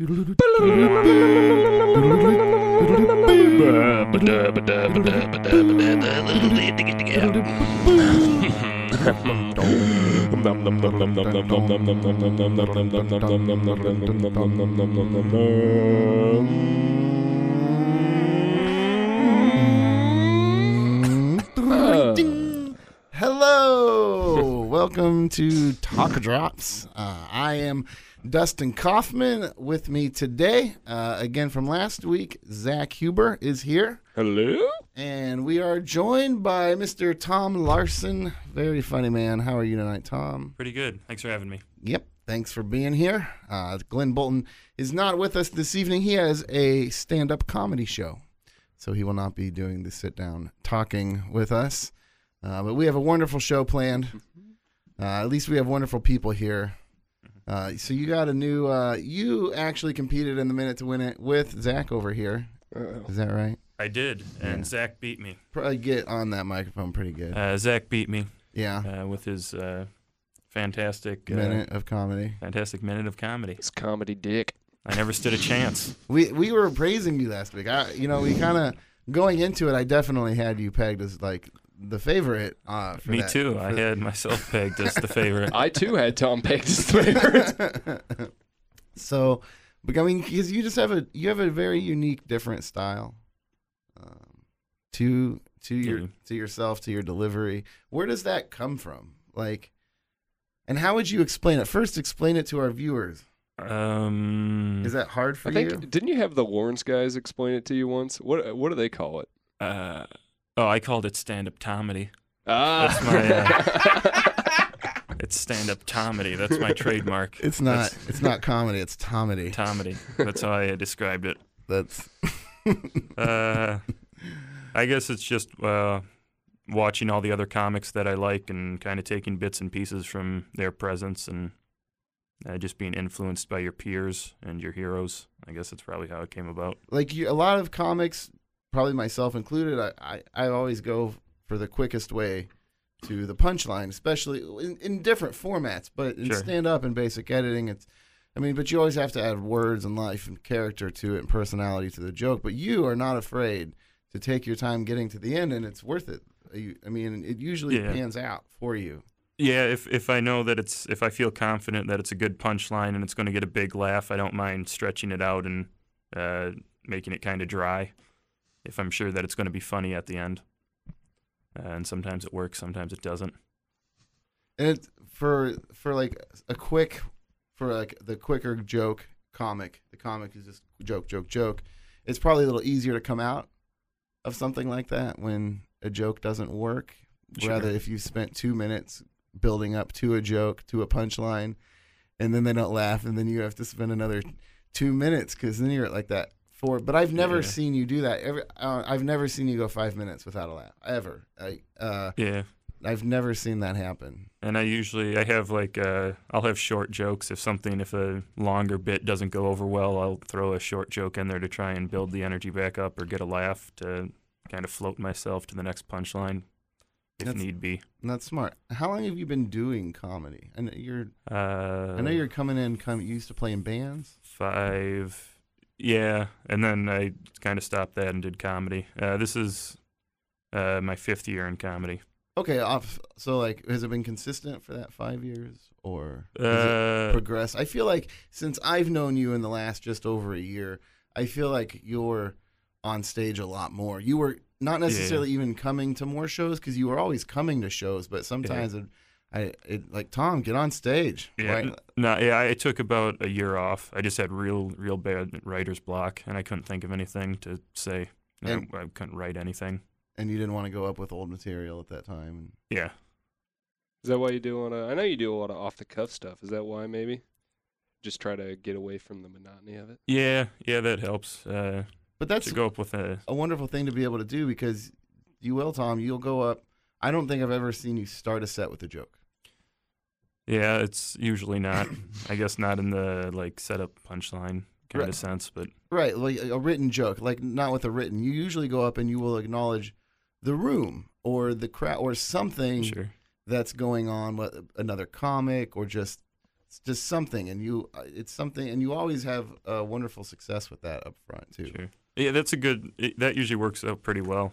Hmm. To Cough Drops. Uh, I am Dustin Kaufman. With me today, uh, again from last week, Zach Huber is here, Hello? and we are joined by Mr. Tom Larson. Very funny man. How are you tonight, Tom? Pretty good. Thanks for having me. Yep. Thanks for being here. Uh, Glenn Bolton is not with us this evening. He has a stand up comedy show. So he will not be doing the sit down talking with us. Uh, but we have a wonderful show planned. Uh, at least we have wonderful people here. Uh, so you got a new. Uh, you actually competed in the minute to win it with Zach over here. Is that right? I did, and Yeah. Zach beat me. Probably get on that microphone pretty good. Uh, Zach beat me yeah. uh, with his uh, fantastic uh, minute of comedy. fantastic minute of comedy. It's comedy dick. I never stood a chance. We we were praising you last week. I you know we kind of going into it. I definitely had you pegged as like the favorite. Uh, for me that- too. I had myself pegged as the favorite. I too had Tom pegged as the favorite. so, but I mean, because you just have a you have a very unique, different style. Um, to to your Yeah. to yourself to your delivery. Where does that come from? Like, and how would you explain it? First, explain it to our viewers. Um, Is that hard for I think you? didn't you have the Lawrence guys explain it to you once? What what do they call it? uh, oh, I called it stand-up comedy. Ah, That's my, It's stand-up comedy. That's my trademark. It's not. That's It's not comedy. It's comedy. comedy. That's how I described it. That's. Uh, I guess it's just uh, watching all the other comics that I like and kind of taking bits and pieces from their presence and uh, just being influenced by your peers and your heroes. I guess that's probably how it came about. like you, a lot of comics, probably myself included, I, I, I always go for the quickest way to the punchline, especially in, in different formats. But in Sure. stand up and basic editing, it's, I mean, but you always have to add words and life and character to it and personality to the joke. But you are not afraid to take your time getting to the end, and it's worth it. You, I mean, it usually Yeah. pans out for you. Yeah, if if I know that it's if I feel confident that it's a good punchline and it's going to get a big laugh, I don't mind stretching it out and uh, making it kind of dry. If I'm sure that it's going to be funny at the end, and sometimes it works, sometimes it doesn't. And for for like a quick for like the quicker joke comic, the comic is just joke, joke, joke. It's probably a little easier to come out of something like that when a joke doesn't work. Sure. Rather, if you spent two minutes building up to a joke, to a punchline, and then they don't laugh, and then you have to spend another two minutes because then you're at like that four. But I've never Yeah. seen you do that. Every uh, I've never seen you go five minutes without a laugh ever. I uh, Yeah. I've never seen that happen. And I usually I have like uh I'll have short jokes if something if a longer bit doesn't go over well I'll throw a short joke in there to try and build the energy back up or get a laugh to kind of float myself to the next punchline if That's- need be. And That's smart. How long have you been doing comedy? I know you're. Uh, I know you're coming in. Come, you used to play in bands. five. Yeah, and then I kind of stopped that and did comedy. Uh, this is uh, my fifth year in comedy. Okay, off. So like, has it been consistent for that five years, or has it Uh, progressed? I feel like since I've known you in the last just over a year, I feel like you're on stage a lot more. You were not necessarily even coming to more shows because you were always coming to shows, but sometimes it, I it like Tom get on stage. Yeah, right? no, yeah. I took about a year off. I just had real, real bad writer's block, and I couldn't think of anything to say. I- And- I, couldn't write anything. and you didn't want to go up with old material at that time. Yeah, Is that why you do a lot of? I know you do a lot of off the cuff stuff. Is that why maybe? Just try to get away from the monotony of it. yeah, yeah. That helps. Uh, But that's to go up with a a wonderful thing to be able to do because you will, Tom. You'll go up. I don't think I've ever seen you start a set with a joke. Yeah. It's usually not. I guess not in the like setup punchline kind Right. of sense, but Right, like a written joke, like not with a written. You usually go up and you will acknowledge the room or the crowd or something sure. that's going on with another comic or just just something, and you uh, it's something, and you always have a wonderful success with that up front too. Sure. Yeah, that's a good. It, that usually works out pretty well.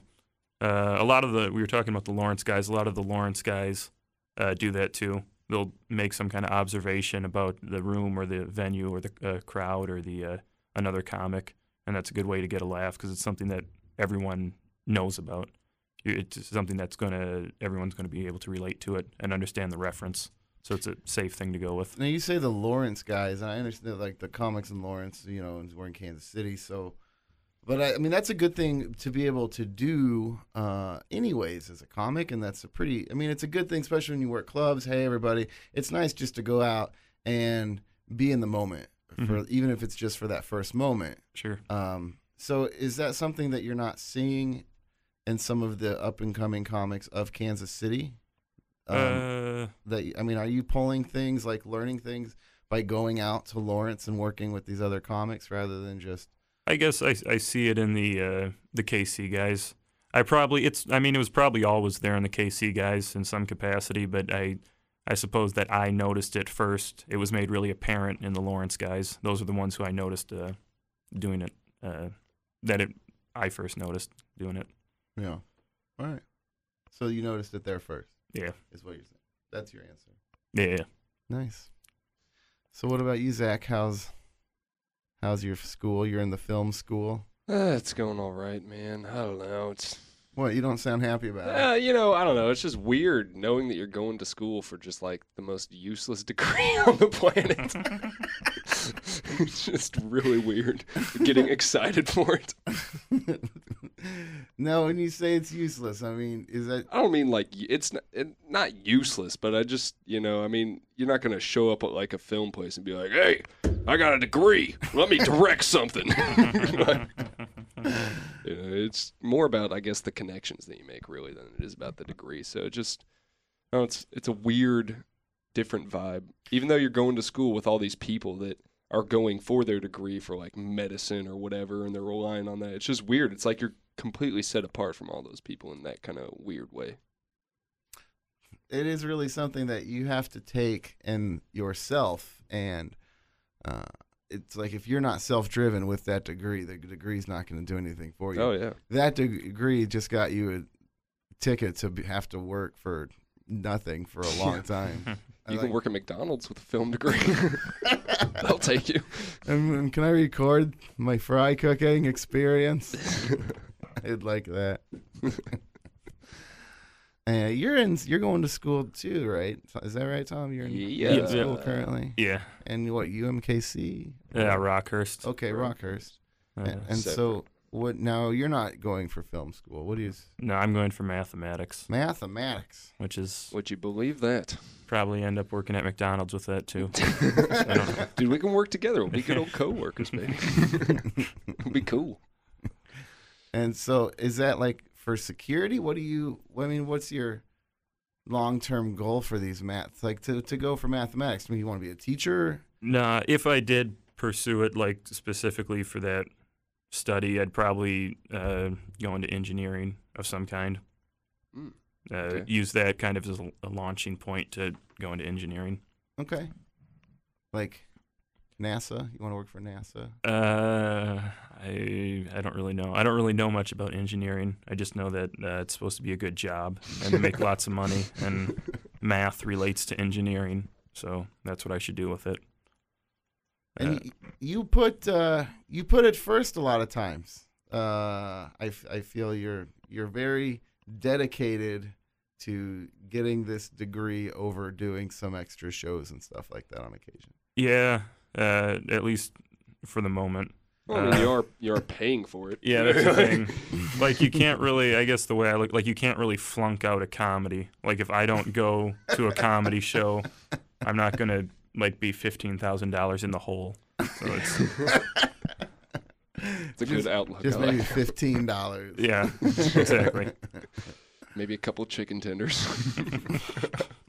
Uh, a lot of the we were talking about the Lawrence guys. A lot of the Lawrence guys uh, do that too. They'll make some kind of observation about the room or the venue or the uh, crowd or the uh, another comic, and that's a good way to get a laugh because it's something that everyone knows about. It's something that's gonna everyone's gonna be able to relate to it and understand the reference. So it's a safe thing to go with. Now you say the Lawrence guys, and I understand like the comics in Lawrence, you know, we're in Kansas City, so. But I, I mean, that's a good thing to be able to do, uh, anyways, as a comic, and that's a pretty. I mean, it's a good thing, especially when you work clubs. Hey, everybody, it's nice just to go out and be in the moment, for even if it's just for that first moment. Sure. Um, so is that something that you're not seeing in some of the up and coming comics of Kansas City? Um, uh, that I mean, are you pulling things like learning things by going out to Lawrence and working with these other comics rather than just I guess I, I see it in the uh, the KC guys. I probably it's I mean it was probably always there in the KC guys in some capacity, but I I suppose that I noticed it first. It was made really apparent in the Lawrence guys. Those are the ones who I noticed uh, doing it. Uh, that it I first noticed doing it. Yeah. All right. So you noticed it there first, Yeah, is what you're saying. That's your answer. yeah. Nice. So what about you, Zach? How's how's your school? You're in the film school. Uh, it's going all right, man. I don't know. It's What? You don't sound happy about it. uh, you know, I don't know. It's just weird knowing that you're going to school for just like the most useless degree on the planet. it's just really weird. Getting excited for it. no, when you say it's useless, I mean, is that I don't mean like it's not, it, not useless, but I just you know, I mean, you're not gonna show up at like a film place and be like, "Hey, I got a degree. Let me direct something." Like, you know, it's more about, I guess, the connections that you make really than it is about the degree. So it just, no, it's it's a weird, different vibe. Even though you're going to school with all these people that are going for their degree for like medicine or whatever, and they're relying on that. It's just weird. It's like you're completely set apart from all those people in that kind of weird way. it is really something that you have to take in yourself and uh, it's like if you're not self-driven with that degree the degree's not going to do anything for you Oh yeah. that degree just got you a ticket to be, have to work for nothing for a long time I You can work at McDonald's with a film degree. They'll take you. and, and can i record my fry cooking experience i'd like that uh, you're in you're going to school too right is that right tom you're in, you're in Yeah. school currently yeah. And what UMKC? Yeah, Rockhurst. Okay, Rockhurst. Uh, and and so what? Now you're not going for film school. What is no, I'm going for mathematics, mathematics? which is Would you believe that? probably end up working at McDonald's with that too. I don't know. Dude, we can work together. We'll be good old co-workers, baby. It'll be cool. And so is that like for security? What do you? I mean, what's your long-term goal for these maths? Like to to go for mathematics? I mean, you want to be a teacher? Nah, if I did pursue it like specifically for that study, I'd probably uh, go into engineering of some kind. Mm, Uh. Use that kind of as a, a launching point to go into engineering. Okay. Like NASA? You want to work for NASA? Uh, I I don't really know. I don't really know much about engineering. I just know that uh, it's supposed to be a good job and make lots of money, and math relates to engineering, so that's what I should do with it. And Uh, you, you put uh, you put it first a lot of times. Uh, I, f- I feel you're you're very dedicated to getting this degree over doing some extra shows and stuff like that on occasion. yeah, uh, at least for the moment. Well, I mean, Uh, you are you are paying for it. Yeah, that's the thing. Like you can't really, I guess the way I look, like you can't really flunk out a comedy. Like if I don't go to a comedy show, I'm not gonna like be fifteen thousand dollars in the hole. So it's It's a good outlook. Just I maybe like. fifteen dollars. yeah, exactly. Maybe a couple chicken tenders.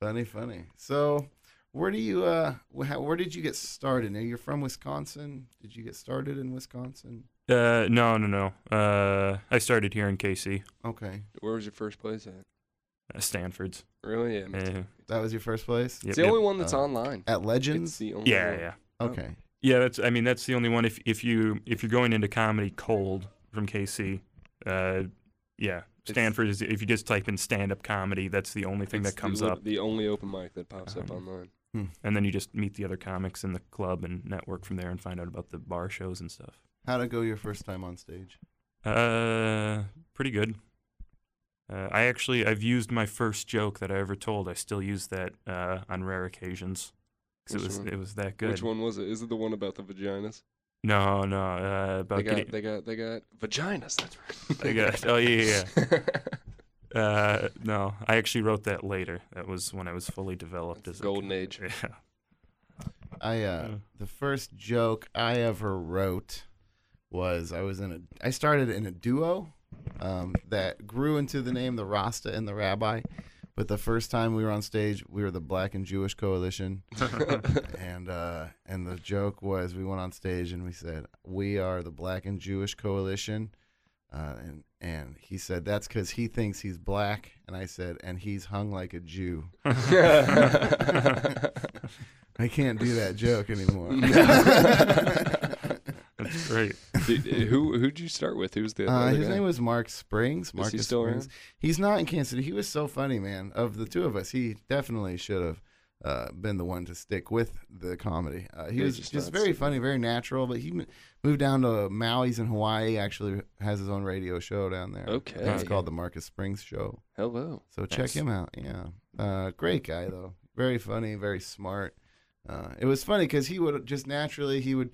funny, funny. So, where do you uh, wh- where did you get started? Now you're from Wisconsin. Did you get started in Wisconsin? Uh, no, no, no. Uh, I started here in KC. Okay. Where was your first place at? Uh, Stanford's. Really? Yeah. me too. That was your first place yep, It's the yep. only one that's Uh, online. at It's Legends. the only Yeah, one. yeah. Oh. Okay. Yeah, that's. I mean, that's the only one. If if you if you're going into comedy cold from KC, uh, yeah, Stanford is. If you just type in stand up comedy, that's the only thing It's that comes the, up, The only open mic that pops up Um, online. and then you just meet the other comics in the club and network from there and find out about the bar shows and stuff. How'd it go your first time on stage? Uh, pretty good. Uh, I actually I've used my first joke that I ever told. I still use that uh, on rare occasions because it was one? it was that good. Which one was it? Is it the one about the vaginas? No, no, uh, about They got, getting. they got, they got vaginas. That's right. They got- oh, yeah, yeah, Uh, no, I actually wrote that later. That was when I was fully developed as a Golden comic. age. Yeah. I uh, Yeah. the first joke I ever wrote was I was in a I started in a duo um, that grew into the name the Rasta and the Rabbi, but the first time we were on stage we were the Black and Jewish Coalition, and uh, and the joke was we went on stage and we said we are the Black and Jewish Coalition, uh, and and he said that's because he thinks he's black, and I said and he's hung like a Jew. I can't do that joke anymore. That's great. Did- who who'd you start with? Who's the Uh, his guy? name was Mark Springs. Is Marcus he Springs. around? He's not in Kansas City. He was so funny, man. Of the two of us, he definitely should have uh, been the one to stick with the comedy. Uh, he Yeah, was just just, very funny, very natural. But he m- moved down to Maui's in Hawaii. Actually, has his own radio show down there. Okay. it's called the Marcus Springs Show. Hello. So check Nice. him out. Yeah, uh, great guy though. Very funny, very smart. Uh, it was funny because he would just naturally he would,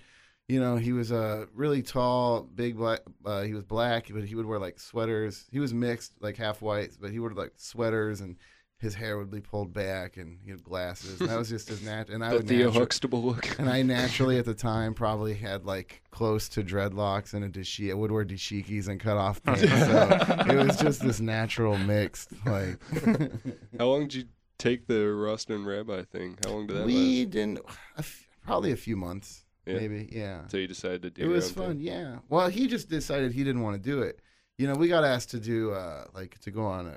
you know, he was uh, really tall, big black. Uh, he was black, but he would wear like sweaters. He was mixed, like half white, but he would like sweaters and. His hair would be pulled back, and he had glasses. And that was just his natural. And I The would Theo natu- Huxtable look. and I naturally at the time probably had like close to dreadlocks and a dashiki. I would wear dashikis and cut off pants. So it was just this natural mix. Like How long did you take the Rasta and Rabbi thing? How long did that we last? didn't. A f- probably a few months, Yeah. maybe. Yeah, So you decided to do it your was own fun. thing? Yeah. Well, he just decided he didn't want to do it. You know, we got asked to do uh like to go on a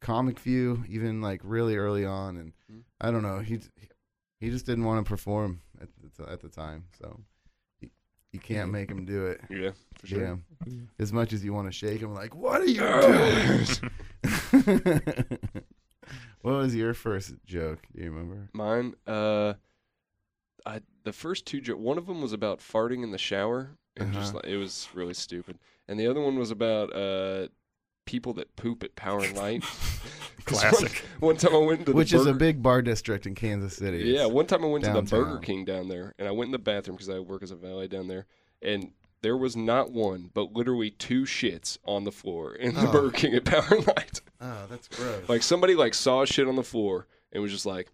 comic view even like really early on, and Hmm. I don't know. He he just didn't want to perform at the, t- at the time, so. You, you can't make him do it. Yeah, for sure. Yeah. As much as you want to shake him, like, what are you doing? what was your first joke? Do you remember? Mine, uh, I the first two jo- one of them was about farting in the shower, and just Uh-huh. like, it was really stupid, and the other one was about uh people that poop at Power and Light. 'Cause one- Classic. One, time I went to Which the is a big bar district in Kansas City. Yeah, one time I went to the Burger. King down there, and I went in the bathroom because I work as a valet down there, and there was not one, but literally two shits on the floor in the Oh. Burger King at Power and Light. Oh, that's gross. Like somebody like saw shit on the floor and was just like, "I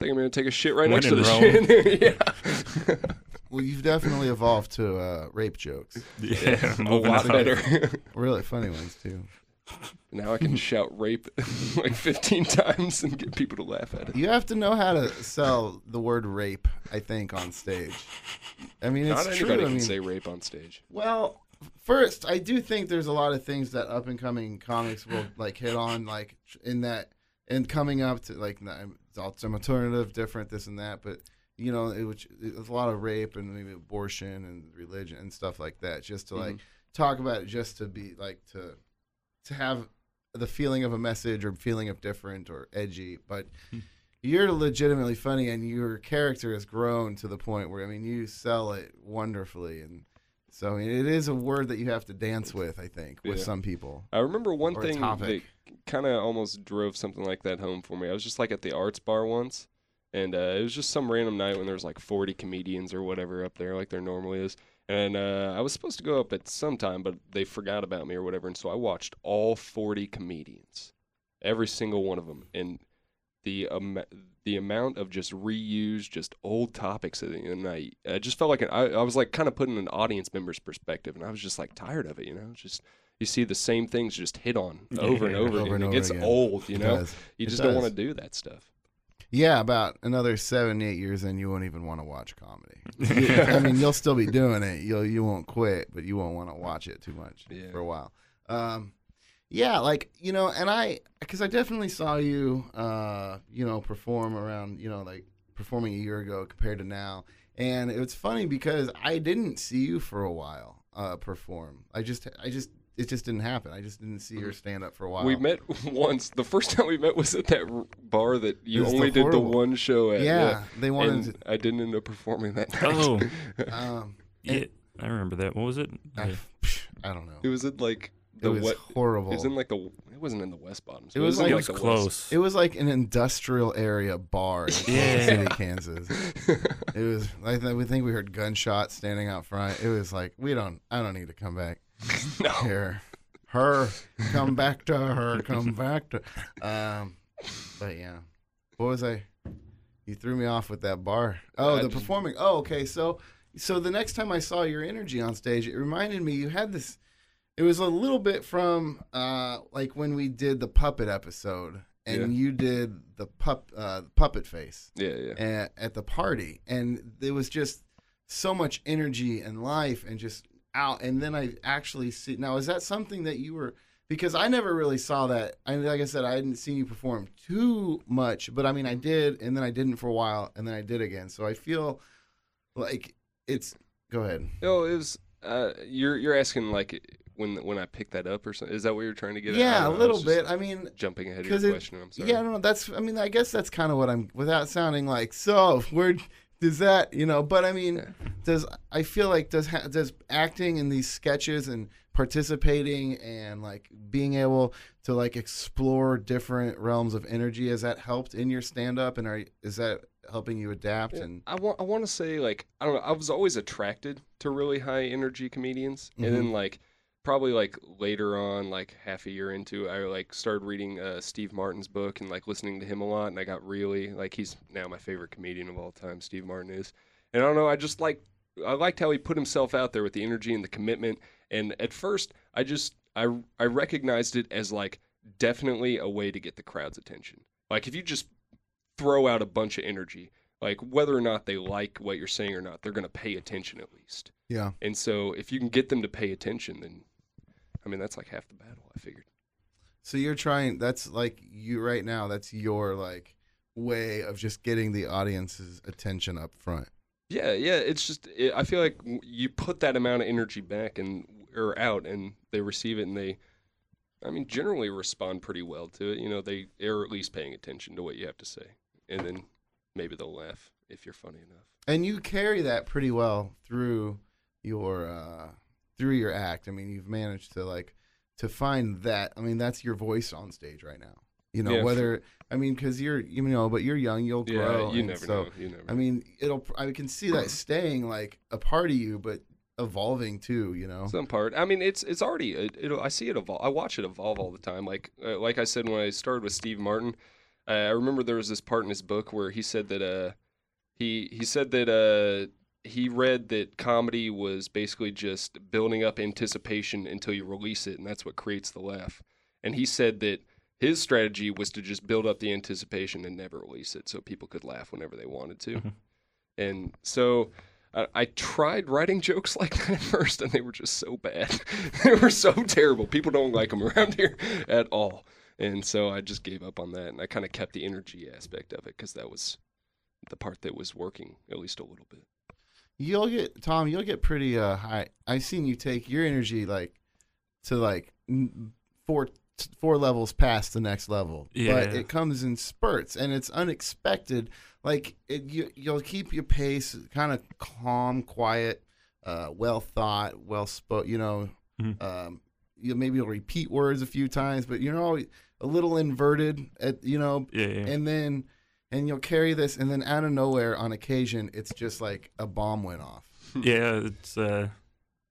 think I'm gonna take a shit right When next to in the Rome. shit." yeah, well, you've definitely evolved to uh, rape jokes. Yeah, a moving lot on. better. Really funny ones too. now I can shout rape like 15 times and get people to laugh at it. You have to know how to sell the word rape. I think on stage. I mean, it's Not true. anybody I can mean, say rape on stage. Well, first, I do think there's a lot of things that up and coming comics will like hit on, like in that and coming up to like n- it's alternative, different, this and that. But you know, it was it's a lot of rape and maybe abortion and religion and stuff like that. Just to like mm-hmm. talk about it, just to be like to to have the feeling of a message or feeling of different or edgy, but. You're legitimately funny, and your character has grown to the point where I mean, you sell it wonderfully, and so it is a word that you have to dance with. I think with Yeah. some people. I remember one thing that kind of almost drove something like that home for me. I was just like at the arts bar once, and uh, it was just some random night when there was like 40 comedians or whatever up there, like there normally is. And uh, I was supposed to go up at some time, but they forgot about me or whatever. And so I watched all 40 comedians, every single one of them, and the um, the amount of just reused, just old topics at the end of the night. I just felt like an, I, I was like kind of putting an audience member's perspective, and I was just like tired of it. You know, just you see the same things just hit on over and over, Over again. and it gets again. old. You It know, does. you It just don't want to do that stuff. Yeah, about another seven, eight years and you won't even want to watch comedy. Yeah. I mean, you'll still be doing it. You'll you won't quit, but you won't want to watch it too much Yeah. for a while. Um, yeah, like you know, and I because I definitely saw you, uh, you know, perform around, you know, like performing a year ago compared to now, and it was funny because I didn't see you for a while uh, perform. I just, I just, it just didn't happen. I just didn't see her stand up for a while. We met once. The first time we met was at that bar that you It only the did the one show at. Yeah, they wanted. And I didn't end up performing that night. Oh, to, um, yeah, I remember that. What was it? I, I don't know. it was in like It the was what? horrible. It was in like the. It wasn't in the West Bottoms. It but was in, like- It It was the West- close. It was like an industrial area bar in Kansas Yeah. City, Kansas. It was like we think we heard gunshots standing out front. It was like we don't. I don't need to come back no. here. Her, come back to her. Come back to. Um, but yeah, what was I? You threw me off with that bar. Oh, I the just- performing. Oh, okay. So, so the next time I saw your energy on stage, it reminded me you had this. It was a little bit from uh, like when we did the puppet episode, and you did the pup uh, puppet face Yeah, yeah. at, at the party, and there was just so much energy and life, and just out. And then I actually see now. Is that something that you were? Because I never really saw that. I like I said, I hadn't seen you perform too much, but I mean, I did, and then I didn't for a while, and then I did again. So I feel like it's. Go ahead. No, it was. Uh, you're you're asking like when when I picked that up or something. Is that what you're trying to get? at? Yeah, a don't I little bit. I mean, Jumping ahead of your it- question. I'm sorry. Yeah, no, no, that's. I mean, I guess that's kind of what I'm. Without sounding like so, where does that, you know? But I mean, Yeah. does I feel like does ha- does acting in these sketches and participating and like being able to like explore different realms of energy has that helped in your stand up and are is that helping you adapt and I want I want to say like I don't know I was always attracted to really high energy comedians and Mm-hmm. then like probably like later on like half a year into it, I like started reading uh, Steve Martin's book and like listening to him a lot and I got really like he's now my favorite comedian of all time Steve Martin is. And I don't know I just like I liked how he put himself out there with the energy and the commitment and at first I just I I recognized it as like definitely a way to get the crowd's attention. Like if you just throw out a bunch of energy like whether or not they like what you're saying or not they're going to pay attention at least. Yeah. And so if you can get them to pay attention then i mean that's like half the battle i figured. So you're trying that's like you right now that's your like way of just getting the audience's attention up front. Yeah yeah it's just it, i feel like you put that amount of energy back and or out and they receive it and they i mean generally respond pretty well to it you know they are at least paying attention to what you have to say. And then maybe they'll laugh if you're funny enough. And you carry that pretty well through your uh through your act i mean you've managed to like to find that i mean that's your voice on stage right now you know Yeah, whether i mean because you're you know but you're young you'll grow yeah you never so know you never i mean it'll i can see that staying like a part of you but evolving too you know Some part. I mean, it's it's already. It, it'll, I see it evolve. I watch it evolve all the time. Like uh, like I said when I started with Steve Martin, uh, I remember there was this part in his book where he said that uh he he said that uh he read that comedy was basically just building up anticipation until you release it, and that's what creates the laugh. And he said that his strategy was to just build up the anticipation and never release it, so people could laugh whenever they wanted to. Mhm. And so I, I tried writing jokes like that at first, and they were just so bad. they were so terrible. People don't like them around here at all. And so I just gave up on that, and I kind of kept the energy aspect of it because that was the part that was working at least a little bit. You'll get tom you'll get pretty uh high i've seen you take your energy like to like four four levels past the next level Yeah. but it comes in spurts and it's unexpected like it you, you'll keep your pace kind of calm quiet uh well thought well spoke you know Mhm. um you maybe you'll repeat words a few times but you're always a little inverted at you know Yeah, yeah. and then and you'll carry this and then out of nowhere on occasion it's just like a bomb went off yeah, it's uh,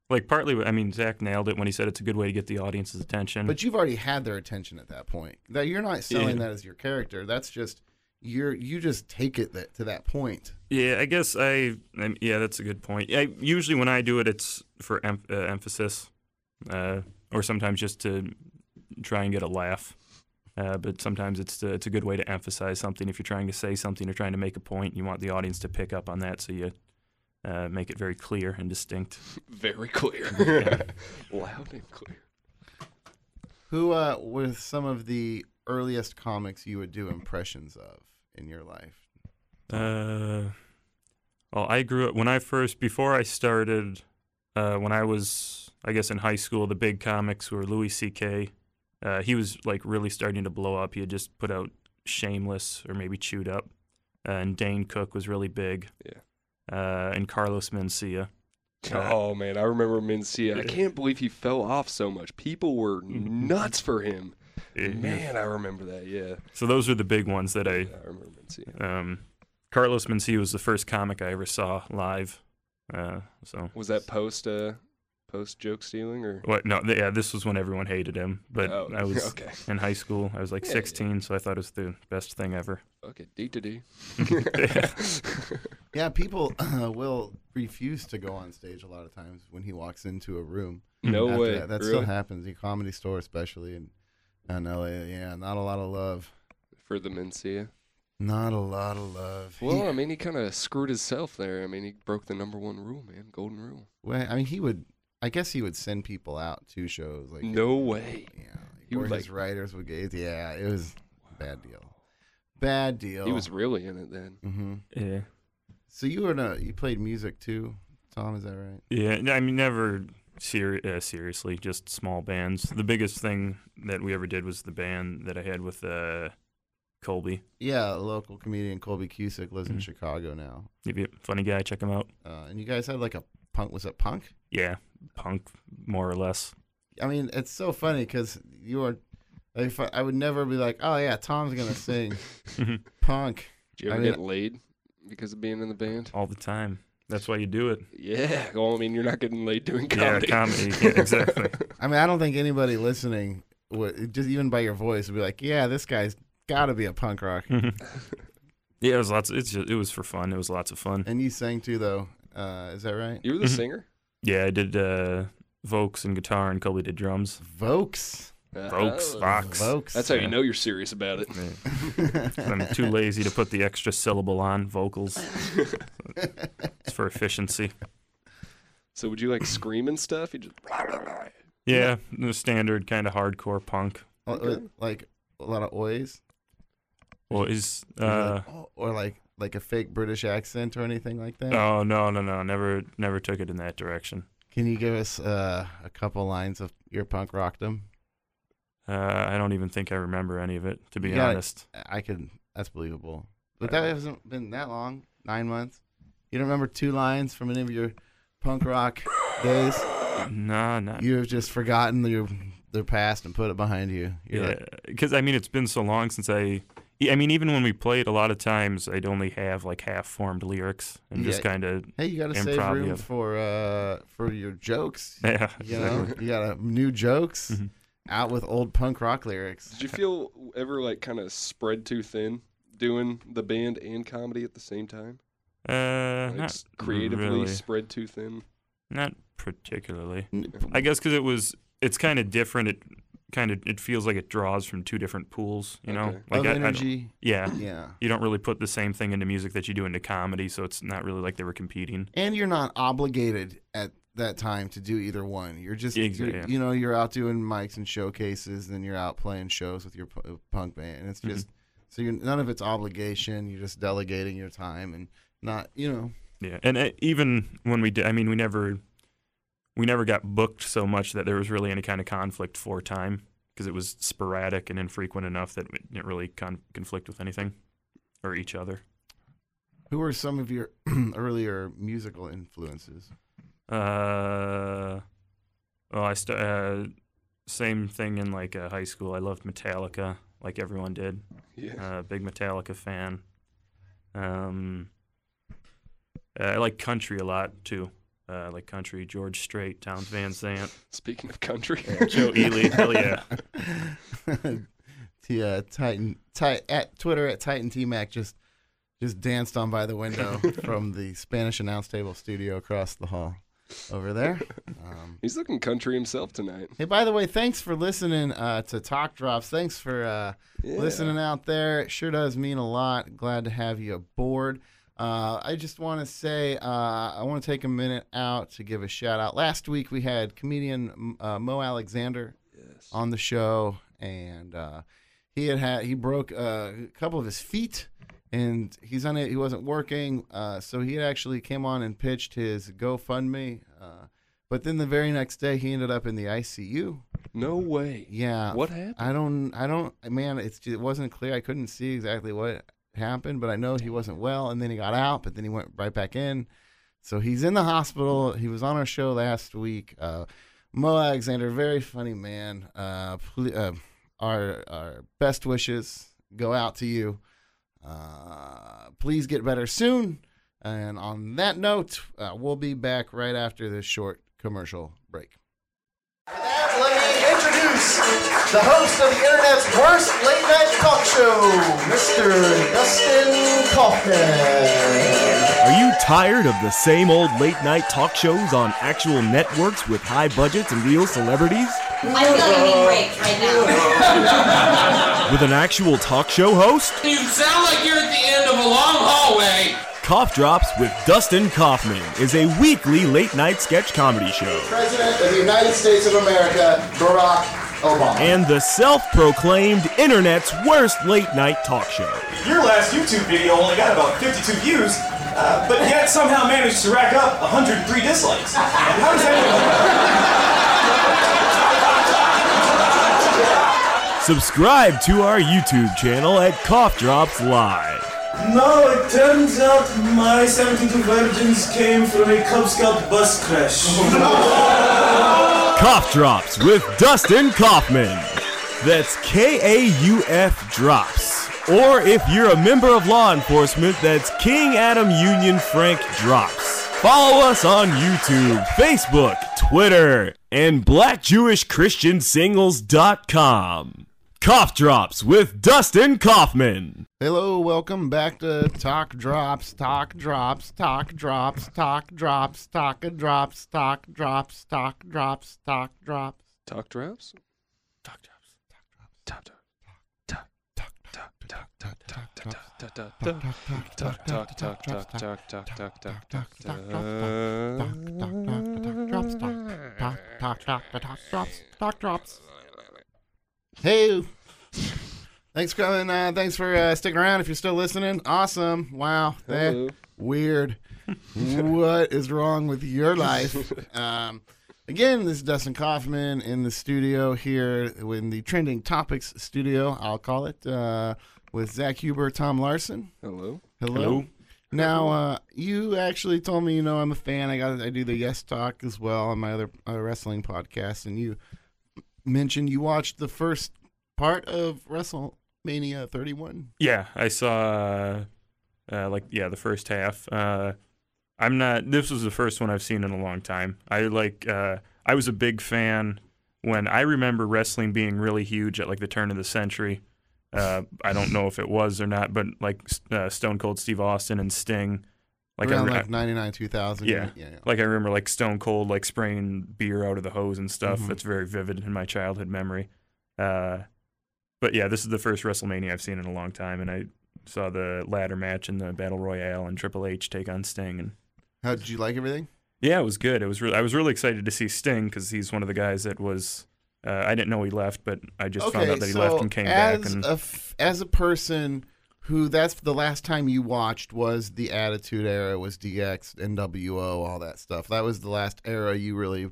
like partly. I mean, Zach nailed it when he said it's a good way to get the audience's attention. but you've already had their attention at that point that you're not selling Yeah. that as your character that's just you're you just take it that, to that point Yeah, I guess I. I yeah, that's a good point. I usually when I do it, it's for em- uh, emphasis, uh, or sometimes just to try and get a laugh. Uh, but sometimes it's to, it's a good way to emphasize something. If you're trying to say something or trying to make a point, you want the audience to pick up on that, so you uh, make it very clear and distinct. Very clear, loud and clear. Who uh, were some of the earliest comics you would do impressions of in your life? Uh, well, I grew up when I first before I started. Uh, when I was, I guess, in high school, the big comics were Louis C.K. Uh, he was like really starting to blow up. He had just put out Shameless or maybe Chewed Up, uh, and Dane Cook was really big. Yeah. Uh, and Carlos Mencia. Uh, Oh man, I remember Mencia. I can't believe he fell off so much. People were nuts for him. Man, I remember that. Yeah, So those are the big ones that I Yeah, I remember Mencia. Um, Carlos Mencia was the first comic I ever saw live. Uh, so Was that post uh post joke stealing or? what? No, th- yeah, this was when everyone hated him. But oh, I was okay. in high school. I was like Yeah, yeah. 16, so I thought it was the best thing ever. Okay, D to D. Yeah, people uh, will refuse to go on stage a lot of times when he walks into a room. No after way. That, that really? still happens. The comedy store, especially in, in LA. Yeah, not a lot of love. for the Mencia. Not a lot of love. Well, He- I mean, he kind of screwed himself there. I mean, he broke the number one rule, man, golden rule. well, I mean, he would. I guess he would send people out to shows. Like no way. Yeah, like, He or would, his like- writers would get. Yeah, it was a bad deal. Bad deal. He was really in it then. hmm Yeah, So you were in a, you played music too, Tom? Is that right? yeah. I mean, never seri- uh, seriously, just small bands. The biggest thing that we ever did was the band that I had with uh, Colby. Yeah, a local comedian Colby Cusick lives in Mhm. Chicago now. Maybe a funny guy. Check him out. Uh, and you guys had like a punk. Was it punk? Yeah, punk more or less. I mean, it's so funny because you were. If I, I would never be like, oh yeah, Tom's gonna sing punk. Do you I ever mean- get laid because of being in the band? All the time. That's why you do it. Yeah. Well, I mean, you're not getting laid doing comedy. Yeah, comedy. comedy. Yeah, exactly. I mean, I don't think anybody listening would just even by your voice would be like, yeah, this guy's got to be a punk rock. yeah, it was lots. It's just, it was for fun. It was lots of fun. And you sang too, though. Uh, is that right? you were the Mhm. singer. Yeah, I did uh, vocals and guitar, and Colby did drums. Vokes. Vokes, Oh. Vox. Vokes. That's how Yeah. you know you're serious about it. Yeah. I'm too lazy to put the extra syllable on vocals. It's for efficiency. So would you like scream and stuff? You just Yeah, the standard kind of hardcore punk. Okay. like a lot of oys. Well, is uh, or like like a fake British accent or anything like that. oh no no no never never took it in that direction. Can you give us uh, a couple lines of your punk rockdom? Uh, I don't even think I remember any of it to be got honest. I can. That's believable. But that hasn't been that long. Nine months. You don't remember two lines from any of your punk rock days? Nah, not You have just forgotten your their past and put it behind you. You're Yeah, like, because I mean, it's been so long since I. I mean, even when we played, a lot of times I'd only have like half-formed lyrics and just kind of, hey, you got to save Improv, room yeah. for uh for your jokes. yeah. You know, you got new jokes Mhm. out with old punk rock lyrics. Did you feel ever like kind of spread too thin doing the band and comedy at the same time? Uh, Like not creatively really. spread too thin. Not particularly. I guess because it was, it's kind of different. It kind of, it feels like it draws from two different pools. You know, Okay. like of I- I energy. yeah. yeah. You don't really put the same thing into music that you do into comedy, so it's not really like they were competing. and you're not obligated at that time to do either one. You're just, Exa- you're- you know, you're out doing mics and showcases, and you're out playing shows with your pu- punk band. And it's Mhm. just so you're none of it's obligation. You're just delegating your time and not, you know, Yeah, and uh, even when we did, I mean, we never, we never got booked so much that there was really any kind of conflict for time because it was sporadic and infrequent enough that it didn't really con- conflict with anything or each other. who were some of your earlier musical influences? Uh, well, I st- uh, same thing in like uh, high school. I loved Metallica, like everyone did. Yeah. Uh, big Metallica fan. Um, uh, I like country a lot too. Uh, like country, George Strait, Townes Van Zandt. Speaking of country, Joe Ely, hell yeah. T, uh, Titan, ti- at Twitter at Titan T Mac just just danced on by the window from the Spanish announce table studio across the hall over there. Um, he's looking country himself tonight. hey, by the way, thanks for listening uh, to Cough Drops. Thanks for uh, Yeah. listening out there. It sure does mean a lot. Glad to have you aboard. Uh, I just want to say uh, I want to take a minute out to give a shout out. Last week we had comedian uh, Mo Alexander Yes. on the show, and uh, he had had he broke uh, a couple of his feet, and he's on it. He wasn't working, uh, so he actually came on and pitched his GoFundMe. Uh, but then the very next day, he ended up in the ICU. no way. Yeah, What happened? I don't, I don't, man, it's it wasn't clear. I couldn't see exactly what happened, but I know he wasn't well, and then he got out, but then he went right back in. So he's in the hospital. He was on our show last week. Uh, Mo Alexander, very funny man. Uh, uh, our our best wishes go out to you. Uh, please get better soon. And on that note, uh, we'll be back right after this short commercial break. With that, let me introduce the host of the internet's worst late night talk show, Mr. Dustin Kaufman. Are you tired of the same old late night talk shows on actual networks with high budgets and real celebrities? I feel like I'm being raped right now. With an actual talk show host? You sound like you're at the end of a long hallway. Cough Drops with Dustin Kaufman is a weekly late night sketch comedy show. President of the United States of America, Barack Obama. And the self proclaimed internet's worst late night talk show. Your last YouTube video only got about 52 views, uh, but yet somehow managed to rack up 103 dislikes. And how does that? Subscribe to our YouTube channel at Cough Drops Live. No, it turns out my 72 virgins came from a Cub Scout bus crash. Cough Drops with Dustin Kaufman. That's K A U F Drops. Or if you're a member of law enforcement, that's King Adam Union Frank Drops. Follow us on YouTube, Facebook, Twitter, and BlackJewishChristianSingles.com. Cough Drops with Dustin Kaufman. Hello, welcome back to Cough Drops, Talk Drops, Talk Drops, Talk Drops, Talk Drops, Talk Drops, Talk Drops, Talk Drops. Talk Drops? Talk Drops. Talk Drops. Talk drops. Hey, thanks for coming. Uh, thanks for uh, sticking around. If you're still listening, awesome. Wow, that Hello. weird. what is wrong with your life? Um, again, this is Dustin Kaufman in the studio here in the Trending Topics studio. I'll call it uh, with Zach Huber, Tom Larson. Hello. Hello. Hello. Now, uh, you actually told me, you know, I'm a fan. I got, I do the Yes Talk as well on my other uh, wrestling podcast, and you mentioned you watched the first part of WrestleMania 31. Yeah, I saw uh, uh, like yeah the first half. Uh, I'm not. This was the first one I've seen in a long time. I like. Uh, I was a big fan when I remember wrestling being really huge at like the turn of the century. Uh, I don't know if it was or not, but like uh, Stone Cold Steve Austin and Sting. Like around re- like 99, 2000. Yeah. yeah, yeah. like I remember like Stone Cold like spraying beer out of the hose and stuff. Mhm. That's very vivid in my childhood memory. Uh, but yeah, this is the first WrestleMania I've seen in a long time, and I saw the ladder match and the battle royale and Triple H take on Sting, and How did you like everything? yeah, it was good. It was I was really excited to see Sting because he's one of the guys that was. Uh, I didn't know he left, but I just found out that he left and came back. And a f- as a person who that's the last time you watched was the Attitude Era, was DX, NWO, all that stuff. That was the last era you really were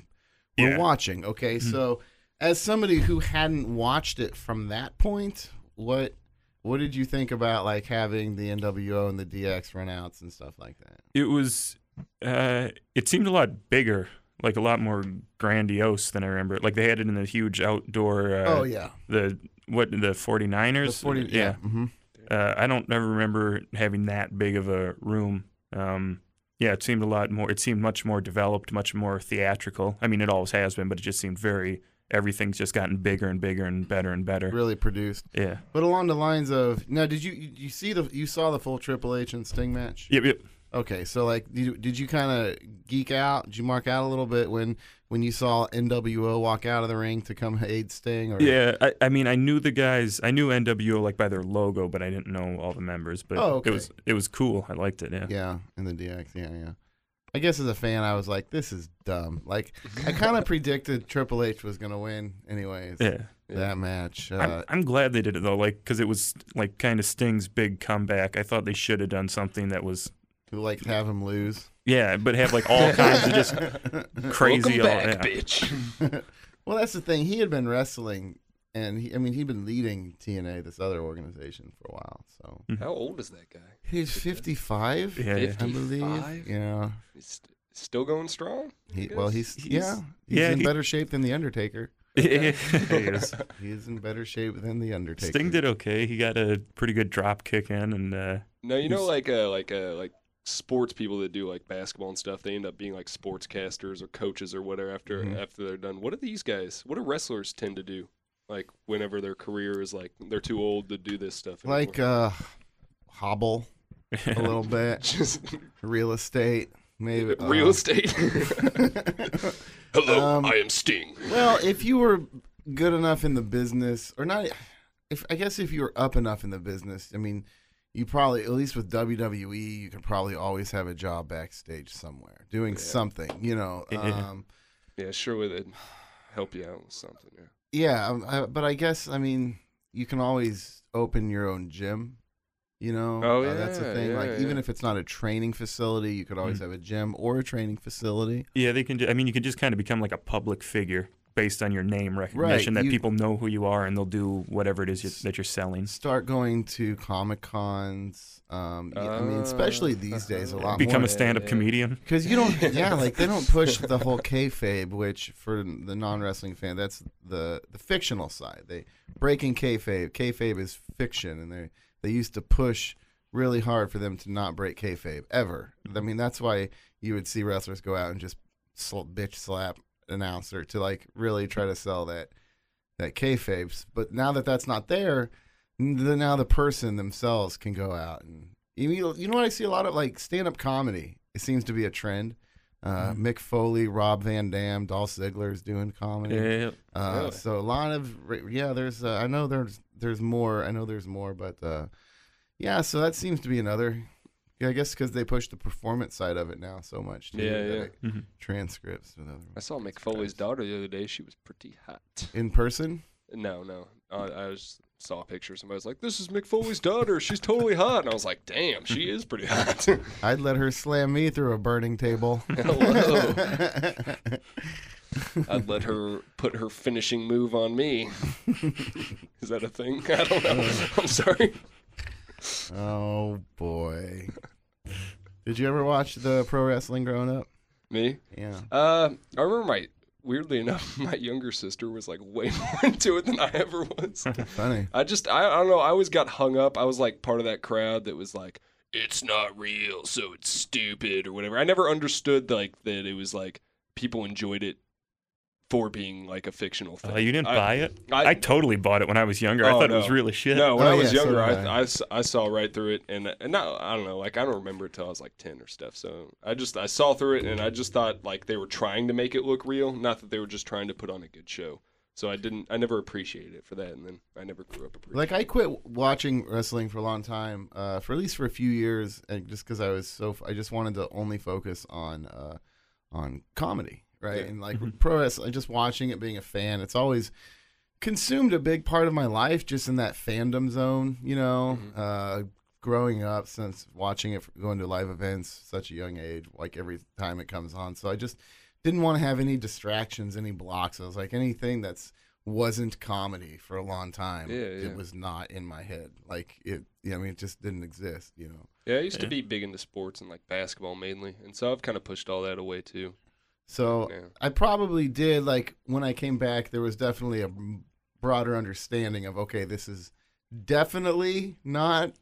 Yeah. Mm-hmm. watching. Okay, so as somebody who hadn't watched it from that point, what what did you think about like having the NWO and the DX runouts and stuff like that? it was uh, it seemed a lot bigger like a lot more grandiose than i remember. Like they had it in the huge outdoor uh, oh yeah, the what the 49ers the forty. Yeah, hmm Uh, i don't ever remember having that big of a room. Um, yeah it seemed a lot more it seemed much more developed much more theatrical. I mean it always has been but it just seemed very everything's just gotten bigger and bigger and better and better really produced. yeah But along the lines of now, did you you see the you saw the full Triple H and Sting match? yep yep Okay, so like, did you, did you kind of geek out? Did you mark out a little bit when when you saw NWO walk out of the ring to come aid Sting? Or Yeah, I, I mean, I knew the guys. I knew NWO like by their logo, but I didn't know all the members. But Oh, okay. it was it was cool. I liked it. Yeah. yeah, and the DX, yeah, yeah. I guess as a fan, I was like, this is dumb. Like, I kind of predicted Triple H was gonna win, anyways. Yeah. That match. I'm, Uh, I'm glad they did it though, like because it was like kind of Sting's big comeback. I thought they should have done something that was who like have him lose? yeah, but have like all kinds of just crazy. Welcome all, back, yeah. bitch. Well, that's the thing. He had been wrestling, and he, I mean, he'd been leading TNA, this other organization, for a while. So How old is that guy? he's fifty-five, Yeah, yeah. I believe. Yeah. He's st- still going strong. He, well, he's, He's- yeah, he's yeah, in he- better shape than the Undertaker. he is. He is in better shape than the Undertaker. Sting did okay. He got a pretty good drop kick in, and uh, No, you know, like uh, like uh, like sports people that do like basketball and stuff. They end up being like sportscasters or coaches or whatever after Mhm. after they're done. What do these guys? What do wrestlers tend to do? Like whenever their career is like they're too old to do this stuff. anymore? like uh, hobble a little bit, just real estate, maybe real uh, estate. Hello, Um, I am Sting. Well, if you were good enough in the business, or not, if I guess if you were up enough in the business, I mean, you probably at least with WWE, you could probably always have a job backstage somewhere doing Yeah. something. You know, Yeah. um, Yeah, sure, they'd help you out with something. Yeah. Yeah. um, I, but I guess I mean, you can always open your own gym. You know, Oh, Uh, that's the yeah, thing. like yeah, even if it's not a training facility, you could always Mm. have a gym or a training facility. yeah, they can. Ju- I mean, you can just kind of become like a public figure based on your name recognition. that you- people know who you are, and they'll do whatever it is you, that you're selling. Start going to comic cons. Um, y- I mean, especially Uh, these days, a lot Become more. a stand-up yeah. comedian. Because you don't, yeah, like they don't push the whole kayfabe, which for the non-wrestling fan, that's the the fictional side. They breaking kayfabe. Kayfabe is fiction, and they they used to push really hard for them to not break kayfabe ever. I mean, that's why you would see wrestlers go out and just sl- bitch slap announcer to like really try to sell that that kayfabe. But now that that's not there, the, now the person themselves can go out and you know, you know what I see a lot of like stand up comedy. It seems to be a trend. Uh, Mhm. Mick Foley, Rob Van Dam, Dolph Ziggler is doing comedy. Yeah, Uh, Really? So a lot of yeah, there's uh, I know there's there's more. I know there's more, but uh, yeah, so that seems to be another. Yeah, I guess because they push the performance side of it now so much. Too, Yeah, that yeah. it- Mhm. Transcripts with other I saw Mick Foley's daughter the other day. She was pretty hot. in person. No, no. I, I just saw a picture. Somebody was like, "This is Mick Foley's daughter. She's totally hot." And I was like, "Damn, she is pretty hot." I'd let her slam me through a burning table. Hello. I'd let her put her finishing move on me. is that a thing? I don't know. I'm sorry. Oh boy. Did you ever watch the pro wrestling growing up? Me? Yeah. Uh, I remember my. Weirdly enough, my younger sister was like way more into it than I ever was. Funny. I just, I, I don't know. I always got hung up. I was like part of that crowd that was like, it's not real, so it's stupid or whatever. I never understood like that it was like people enjoyed it for being like a fictional thing. Uh, you didn't I- buy it? I- I, totally bought it when I was younger. I Oh, thought it was really shit. No, when Oh, I was yeah, so younger, I, I, I. I s- I saw right through it, and and now I don't know, like I don't remember it till I was like ten or stuff. So I just I saw through it, and I just thought like they were trying to make it look real, not that they were just trying to put on a good show. So I didn't, I never appreciated it for that, and then I never grew up appreciating. Like I quit watching wrestling for a long time, uh, for at least for a few years, and just because I was so I just wanted to only focus on uh, on comedy, right? Yeah. And like pro wrestling, just watching it, being a fan, it's always consumed a big part of my life, just in that fandom zone, you know. Uh, growing up, since watching it, going to live events, such a young age, like every time it comes on, so I just didn't want to have any distractions, any blocks. I was like anything that's wasn't comedy for a long time. Yeah, yeah. It was not in my head. Like it, yeah, I mean, it just didn't exist. You know. yeah, I used to be big into sports and like basketball mainly, and so I've kind of pushed all that away too. So Yeah. I probably did like when I came back. There was definitely a broader understanding of okay, this is definitely not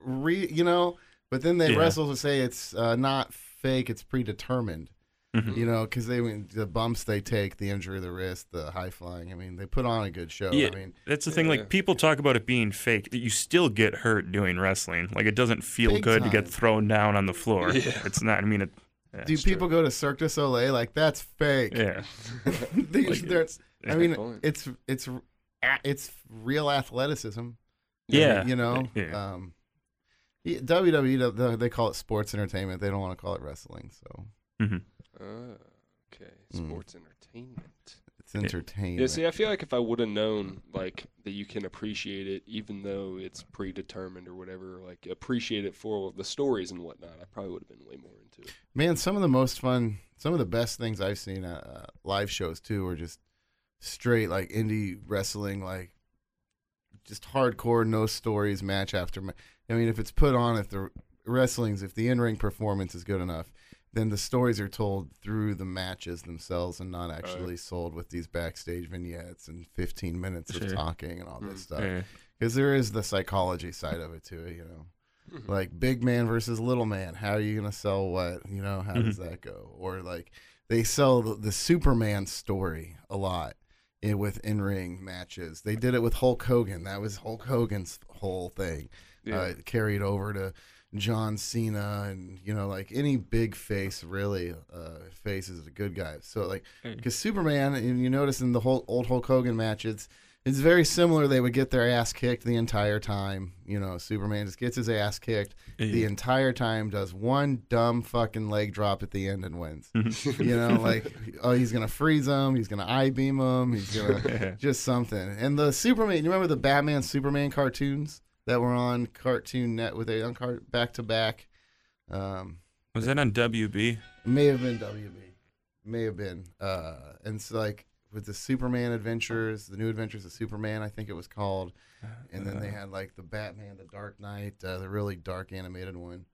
re, you know. But then they Yeah. wrestle to say it's uh, not fake; it's predetermined. Mhm. You know, because they the bumps they take, the injury of the wrist, the high flying. I mean, they put on a good show. Yeah, I mean, that's the thing. Yeah. Like people talk about it being fake. That you still get hurt doing wrestling. Like it doesn't feel Big good to get thrown down on the floor. Yeah. It's not. I mean, it. Yeah, do it's true. people go to Cirque du Soleil like that's fake? Yeah. They- Like, there's- I mean, it's it's it's real athleticism. Yeah. you know. Yeah. Um, WWE they- they call it sports entertainment. They don't want to call it wrestling, so hmm Ah, okay. Mm. Sports entertainment. It's entertaining. Yeah, see, I feel like if I would have known, like, that you can appreciate it even though it's predetermined or whatever, like, appreciate it for the stories and whatnot, I probably would have been way more into it. Man, some of the most fun, some of the best things I've seen at uh, live shows too are just straight like indie wrestling, like just hardcore, no stories, match after match. I mean, if it's put on, if the wrestling's, if the in ring performance is good enough, then the stories are told through the matches themselves and not actually sold with these backstage vignettes and 15 minutes of talking and all this mm, stuff. Yeah. Because there is the psychology side of it too, you know. Mm-hmm. Like big man versus little man how are you gonna sell what you know how does mm-hmm. that go? Or like they sell the, the superman story a lot in, with in-ring matches. They did it with hulk hogan. That was hulk hogan's whole thing. Yeah. uh, carried over to john cena and you know like any big face really uh face is a good guy so like because superman and you notice in the whole old hulk hogan matches it's it's very similar. They would get their ass kicked the entire time. You know, Superman just gets his ass kicked the entire time, does one dumb fucking leg drop at the end and wins. Mm-hmm. you know, like, oh, he's to freeze him. He's to I beam him. He's to yeah. just something. And the Superman, you remember the Batman Superman cartoons that were on Cartoon Net with a on car, back to back? Um, Was that on WB? may have been WB. May have been. Uh, and so like with the Superman Adventures, the New Adventures of Superman, I think it was called. And then they had like the Batman, the Dark Knight, uh, the really dark animated one.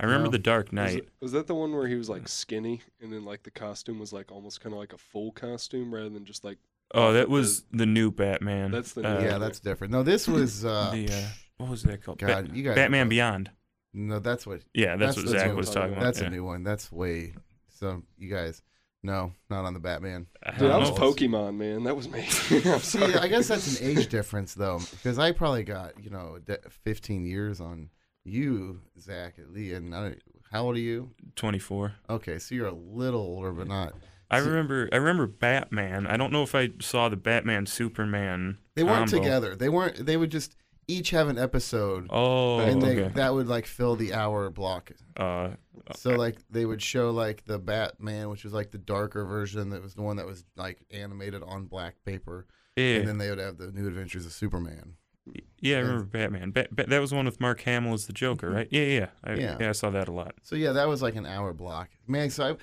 I remember No. the Dark Was, Knight. it- was that the one where he was, like, skinny and then, like, the costume was, like, almost kind of like a full costume rather than just, like, Oh, that was the new Batman. That's the Uh, new- yeah, that's different. No, this was. Uh, the uh, what was that called? God, Bat- you guys Batman. Beyond. no, that's what. Yeah, that's, That's what the Zach new was one. talking about. That's yeah. a new one. That's way. So you guys, no, not on the Batman. I Dude, don't was know. Pokemon, man. That was me. I'm See, sorry. I guess that's an age difference though, because I probably got you know de- 15 years on you, Zach, at least. And I how old are you? 24. Okay, so you're a little older, but not. I remember. I remember Batman. I don't know if I saw the Batman Superman. They weren't combo. together. They weren't. They would just each have an episode, Oh, and they, okay. that would like fill the hour block. uh, So like they would show like the Batman, which was like the darker version. That was the one that was like animated on black paper, yeah, and then they would have the New Adventures of Superman. yeah. I remember Batman. Ba- ba- that was one with Mark Hamill as the Joker, right? Yeah, yeah. I, Mm-hmm. Yeah. yeah. I saw that a lot. So yeah, that was like an hour block. Man, so I,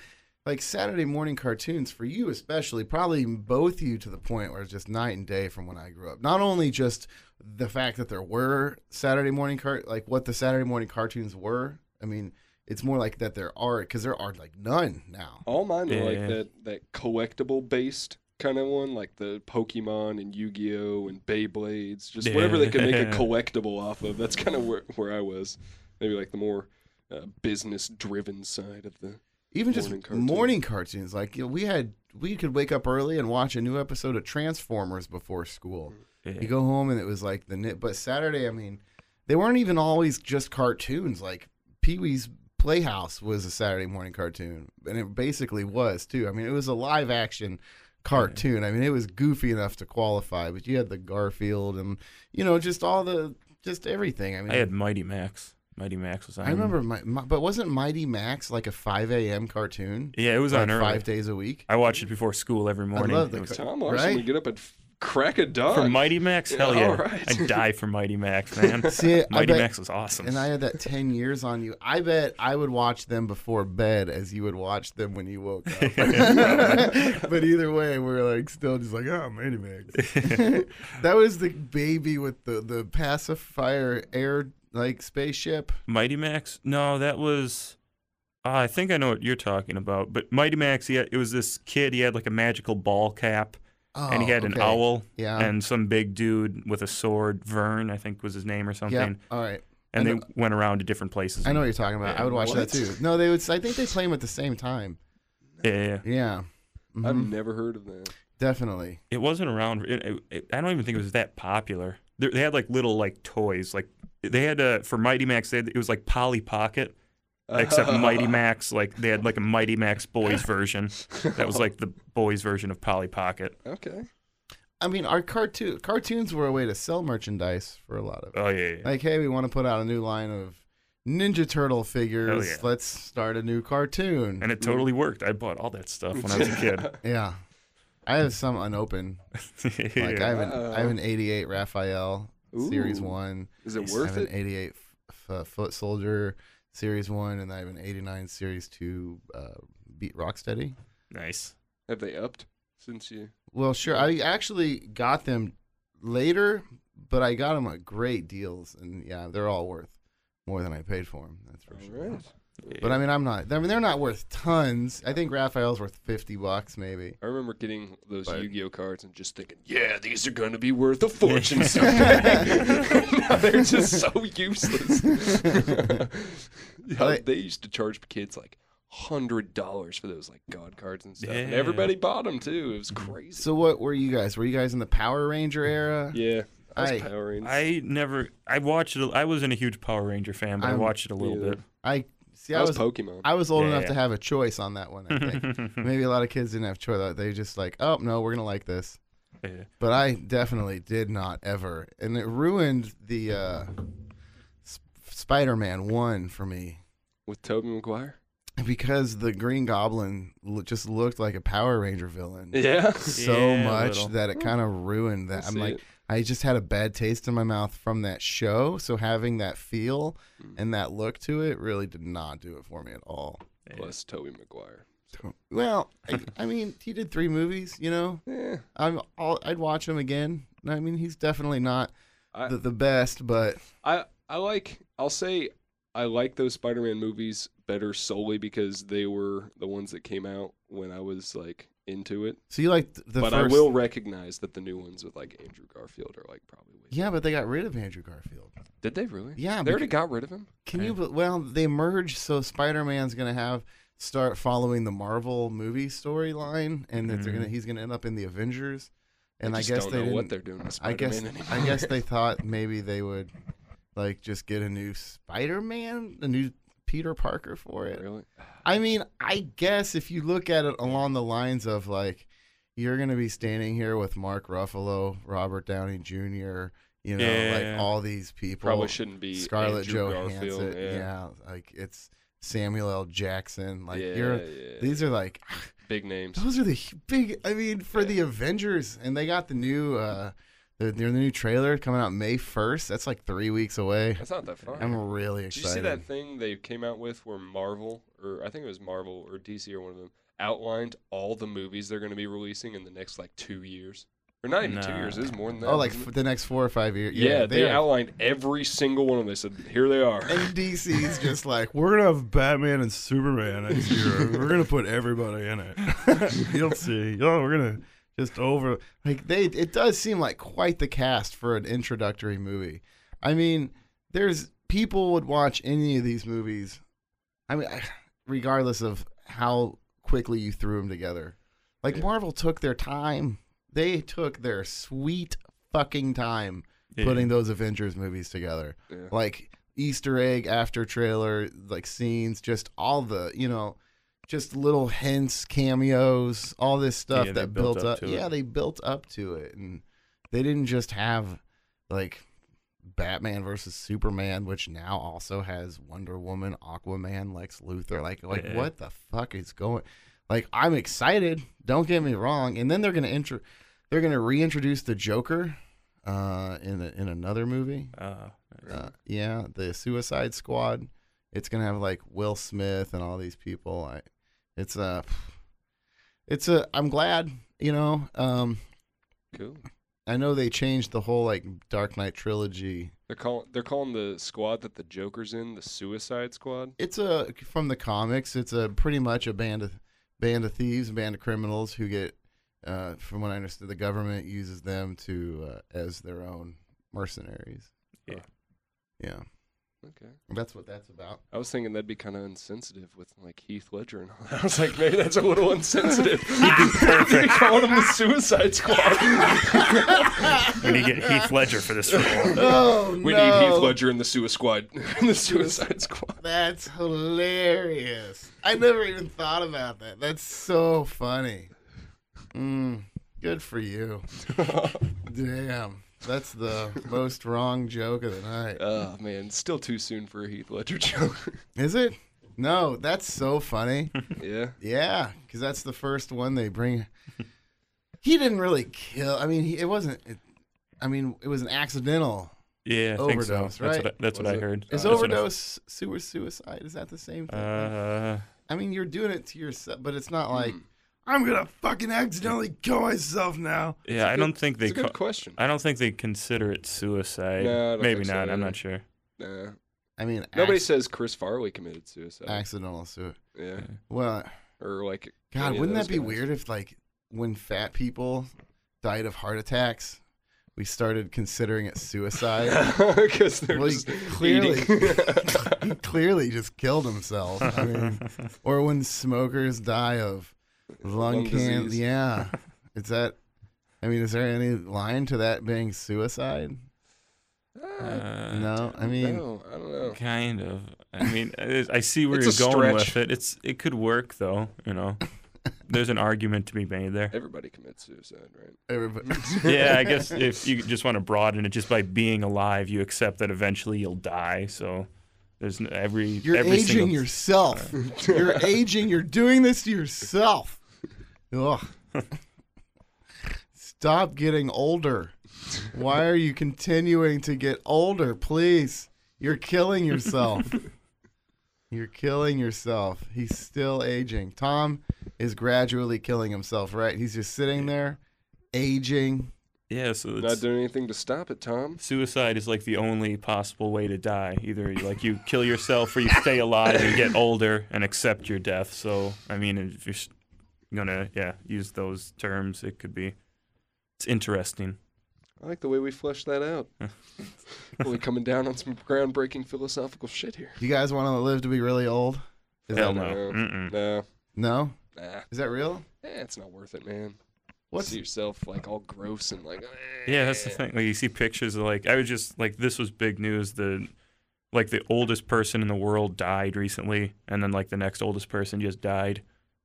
like Saturday morning cartoons for you especially, probably both you to the point where it's just night and day from when I grew up. Not only just the fact that there were Saturday morning cart like what the Saturday morning cartoons were. I mean, it's more like that there are because there are like none now. All mine were like that that collectible based kind of one, like the Pokemon and Yu Gi Oh and Beyblades, just whatever they could make a collectible off of. That's kind of where where I was. Maybe like the more uh, business driven side of the. Even just Morning cartoons. morning cartoons, like you know, we had, we could wake up early and watch a new episode of Transformers before school. Yeah. You go home and it was like the knit. But Saturday, I mean, they weren't even always just cartoons. Like Pee Wee's Playhouse was a Saturday morning cartoon, and it basically was too. I mean, it was a live action cartoon. I mean, it was goofy enough to qualify, but you had the Garfield and you know just all the just everything. I mean, I had Mighty Max. Mighty Max was on. I remember, my, my, but wasn't Mighty Max like a 5 a.m. cartoon? Yeah, it was like on early. five days a week. I watched it before school every morning. I love It the was- car- Tom Larson Right? would get up at crack of dawn. for Mighty Max, hell Yeah, yeah! all right. I'd die for Mighty Max, man. See, I Mighty bet- Max was awesome. And I had that 10 years on you. I bet I would watch them before bed as you would watch them when you woke up. but either way, we're like still just like, oh, Mighty Max. that was the baby with the, the pacifier air like spaceship. Mighty Max? No, that was. Uh, I think I know what you're talking about. But Mighty Max, he had, it was this kid. He had like a magical ball cap, and he Oh, had an owl, Yeah. and some big dude with a sword, Vern, I think was his name or something. Yeah. All right. And I they know- went around to different places. I know what you're talking about. I would watch that too. No, they would. I think they play them at the same time. Yeah, yeah, yeah. Yeah. I've never heard of that. Definitely. It wasn't around. It, it, it- I don't even think it was that popular. They, they had like little like toys. Like they had a for Mighty Max. They had, it was like Polly Pocket, except Mighty Max. Like they had like a Mighty Max boys version. That was like the boys version of Polly Pocket. Okay. I mean, our cartoon cartoons were a way to sell merchandise for a lot of oh, it. Oh yeah, yeah. Like, hey, we want to put out a new line of, Ninja Turtle figures. Oh, yeah. Let's start a new cartoon. And it totally worked. I bought all that stuff when I was a kid. yeah, I have some unopened. Like I have an I have an '88 Raphael Series One. Is it I worth have an '88 f- f- Foot Soldier Series One, and I have an '89 Series Two uh, Beat Rocksteady. nice. Have they upped since you? Well, sure. I actually got them later, but I got them at great deals, and yeah, they're all worth more than I paid for them. That's for sure. All right. But I mean, I'm not. I mean, they're not worth tons. I think Raphael's worth fifty bucks, maybe. I remember getting those But- Yu-Gi-Oh cards and just thinking, yeah, these are going to be worth a fortune someday. now they're just so useless. yeah, Like- they used to charge kids like hundred dollars for those like god cards and stuff, and everybody bought them too. It was mm-hmm. crazy. So, what were you guys? Were you guys in the Power Ranger era? yeah, I was I- Power Rangers. I never. I watched it. I wasn't a huge Power Ranger fan, but i I'm- watched it a little Yeah. bit. I see. I I was was. Pokemon. I was old Yeah, enough yeah. to have a choice on that one. I think maybe a lot of kids didn't have choice. They just like, oh no, we're gonna like this. Yeah. But I definitely did not ever, and it ruined the uh, Sp- Spider-Man one for me. with Tobey Maguire. because the Green Goblin lo- just looked like a Power Ranger villain Yeah, so Yeah, much that it kind of ruined that. I'm like, it. I just had a bad taste in my mouth from that show. So having that feel Mm. and that look to it really did not do it for me at all. plus Tobey Maguire. Well, I, I mean, he did three movies. You know, Yeah, I'm all, I'd watch him again. I mean, he's definitely not I, the, the best, but I I like I'll say I like those Spider-Man movies better solely because they were the ones that came out when I was like into it. so you like the but first. I will recognize that the new ones with like Andrew Garfield are like probably way. Yeah, but they got rid of Andrew Garfield. Did they really? Yeah, They already got rid of him. Can you? Well, they merged, so Spider Man's gonna have start following the Marvel movie storyline, and that they're gonna mm-hmm. he's gonna end up in the Avengers. And I, just guess don't they know what they're doing with I guess Spider-Man I anymore. guess they thought maybe they would like just get a new Spider Man, a new Peter Parker for it. really. I mean, I guess if you look at it along the lines of like, you're gonna be standing here with Mark Ruffalo, Robert Downey Jr., you know, Yeah. like all these people. Probably shouldn't be Scarlett Andrew Johansson. Yeah. Yeah. like it's Samuel L. Jackson. Like yeah, you're these are like big names. those are the big. I mean, for the Avengers, and they got the new uh, the, the new trailer coming out May first. That's like three weeks away. That's not that far. I'm really excited. Did you see that thing they came out with where Marvel, or I think it was Marvel or DC or one of them, outlined all the movies they're going to be releasing in the next like two years, or not even two Nah. years. It was more than that. Oh, like wasn't f- the next four or five years. it? yeah, they, are- outlined every single one of them. They said, "Here they are." And DC's just like, we're gonna have Batman and Superman next year. we're gonna put everybody in it. You'll see. Oh, we're gonna just over like they. It does seem like quite the cast for an introductory movie. I mean, there's people would watch any of these movies. I mean, regardless of how quickly you threw them together. Like Yeah. Marvel took their time. They took their sweet fucking time Yeah. putting those Avengers movies together Yeah. like Easter egg after trailer, like scenes, just all the you know, just little hints, cameos, all this stuff Yeah, that built built, up up. to it. Yeah, they built up to it, and they didn't just have like Batman versus Superman, which now also has Wonder Woman, Aquaman, Lex Luthor. Like, like Yeah. what the fuck is going? Like, I'm excited. Don't get me wrong. And then they're gonna intro, they're gonna reintroduce the Joker, uh, in a, in another movie. Uh, Uh, yeah, the Suicide Squad. It's gonna have like Will Smith and all these people. I, it's a, it's a. I'm glad. You know, um, Cool. I know they changed the whole like Dark Knight trilogy. They're calling they're calling the squad that the Joker's in the Suicide Squad. It's a from the comics. It's a pretty much a band of band of thieves, a band of criminals who get, uh, from what I understand, the government uses them to uh, as their own mercenaries. Yeah. yeah, Okay. that's what that's about. I was thinking that'd be kind of insensitive with like Heath Ledger and all that. I was like, maybe that's a little insensitive. It'd be perfect. calling him the Suicide Squad. we need to get Heath Ledger for this role. Oh we no. need Heath Ledger in the Suicide Squad. in the Suicide Squad. That's hilarious. I never even thought about that. That's so funny. Mm, good for you. Damn. That's the most wrong joke of the night. Oh man, still too soon for a Heath Ledger joke. Is it? No, that's so funny. yeah. Yeah, because that's the first one they bring. He didn't really kill. I mean, he, it wasn't. It, I mean, it was an accidental. Yeah, I think so. Overdose, That's right? what I, that's what Was I heard. Is That's what I- overdose sewer suicide? Is that the same thing? Uh, I mean, you're doing it to yourself, but it's not like Hmm. I'm gonna fucking accidentally kill myself now. yeah, I don't think they. It's a good ca- question. I don't think they consider it suicide. No, I don't Maybe think so not. I'm not sure. Nah. I mean, Nobody acc- says Chris Farley committed suicide. accidental suicide. yeah. Well, Or like. God, wouldn't that be guys. weird if like when fat people died of heart attacks, we started considering it suicide? Because they're Well, he just clearly, he clearly just killed himself. I mean, or when smokers die of lung, Lung cancer. Yeah, is that? I mean, is there any line to that being suicide? Uh, No, I mean, no, I don't know. Kind of. I mean, I I see where you're going stretch. with it. It's it could work though. You know, there's an argument to be made there. Everybody commits suicide, right? everybody. yeah, I guess if you just want to broaden it, just by being alive, you accept that eventually you'll die. So there's n- every You're every aging single, yourself. You're aging. You're doing this to yourself. Ugh. Stop getting older. Why are you continuing to get older? Please. You're killing yourself. You're killing yourself. He's still aging. Tom is gradually killing himself, right? He's just sitting there, aging. Yeah, so it's, Not doing anything to stop it, Tom. suicide is like the only possible way to die. Either like you kill yourself or you stay alive and get older and accept your death. So I mean, if you're s- gonna yeah use those terms, it could be it's interesting. I like the way we flesh that out. really coming down on some groundbreaking philosophical shit here. You guys want to live to be really old? Is Hell that, no. No. No. no? Nah. Is that real? Eh, it's not worth it, man. What's See yourself like all gross and like. Yeah, that's the eh. thing. Like you see pictures of like I was just like this was big news. The like the oldest person in the world died recently, and then like the next oldest person just died.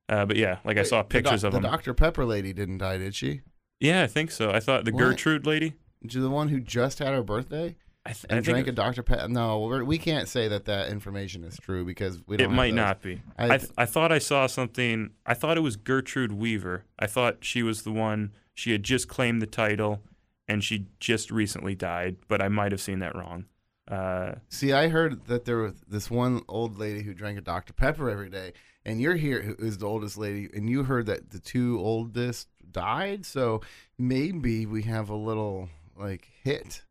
Uh, but yeah, like I saw the pictures doc- of the. Dr. Pepper lady didn't die, did she? Yeah, I think so. I thought the What? Gertrude lady. She the one who just had her birthday I, th- I and think drank it, a Dr. Pepper. No, we're, we can't say that that information is true because we don't. it have might those. not be. I I, th- I thought I saw something. I thought it was Gertrude Weaver. I thought she was the one. She had just claimed the title, and she just recently died. But I might have seen that wrong. Uh, See, I heard that there was this one old lady who drank a Dr. Pepper every day, and you're here who is the oldest lady, and you heard that the two oldest died. So maybe we have a little like hit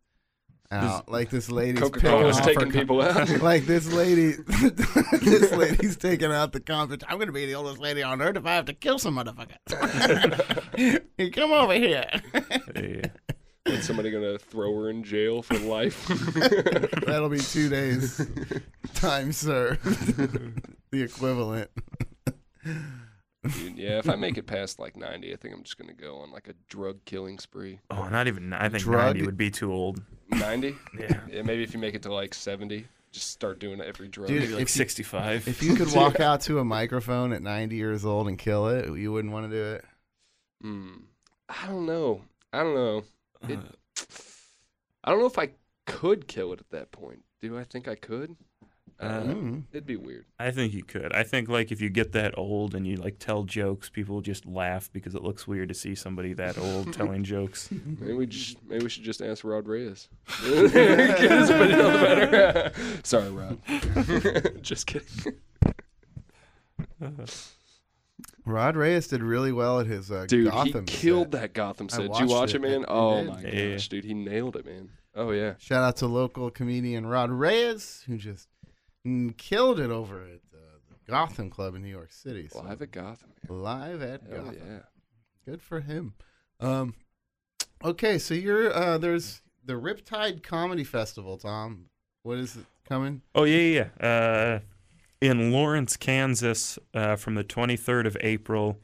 uh, out, like this lady's Coca-Cola's taking people out. like this lady, this lady's taking out the competition. I'm gonna be the oldest lady on earth if I have to kill some motherfucker. Hey, Come over here. yeah. Is somebody gonna throw her in jail for life? That'll be two days time served. The equivalent. Dude, yeah, if I make it past like 90, I think I'm just gonna go on like a drug killing spree. Oh, not even. I think Drug- ninety would be too old. 90? Yeah. Yeah, maybe if you make it to like 70, just start doing every drug. Dude, Maybe like if you- sixty-five. If you could walk out to a microphone at 90 years old and kill it, you wouldn't want to do it. Hmm. I don't know. I don't know. It, I don't know if I could kill it at that point. Do I think I could? I. Mm. It'd be weird. I think you could. I think like if you get that old and you like tell jokes, people just laugh because it looks weird to see somebody that old telling jokes. Maybe we just maybe we should just ask Rod Reyes. Get his opinion on the matter. Sorry, Rod. just kidding. Rod Reyes did really well at his uh, Dude, Gotham. he killed set. that Gotham I set. Did you watch it. it, man? He Oh did. my Yeah. gosh, dude, he nailed it, man. Oh yeah. Shout out to local comedian Rod Reyes, who just mm, killed it over at uh, the Gotham Club in New York City. So Live at Gotham. Man. live at Hell Gotham. yeah. Good for him. Um, okay, so you're uh, there's the Riptide Comedy Festival, Tom. What is it coming? Oh yeah, yeah. yeah. Uh, in Lawrence, Kansas, uh, from the 23rd of April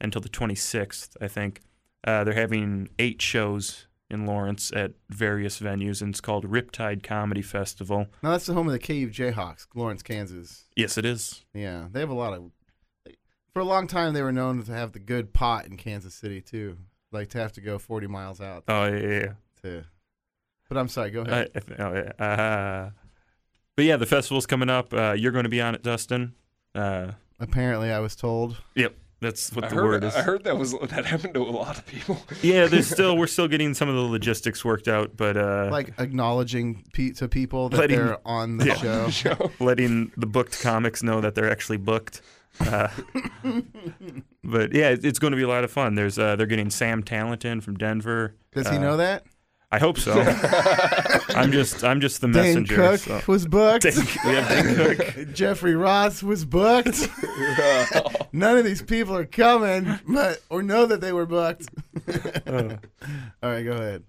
until the 26th, I think. Uh, they're having eight shows in Lawrence at various venues, and it's called Riptide Comedy Festival. Now that's the home of the KU Jayhawks, Lawrence, Kansas. Yes, it is. Yeah, they have a lot of. For a long time, they were known to have the good pot in Kansas City too. Like to have to go 40 miles out Oh yeah, yeah, to But I'm sorry. Go Uh, ahead. Th- oh, yeah. Uh, but yeah, the festival's coming up. Uh, you're going to be on it, Dustin. Uh, Apparently, I was told. yep, that's what I the heard, word is. I heard that was that happened to a lot of people. Yeah, there's still we're still getting some of the logistics worked out, but uh, Like acknowledging pe- to people that Letting- they're on the Yeah. show. letting the booked comics know that they're actually booked. Uh, but yeah, it's going to be a lot of fun. There's uh, they're getting Sam Talenton from Denver. Does he Uh, know that? I hope so. I'm just I'm just the Dane messenger. Cook so- was booked. Dane- we have Dane Cook. Jeffrey Ross was booked. None of these people are coming, but or know that they were booked. Uh, All right, go ahead.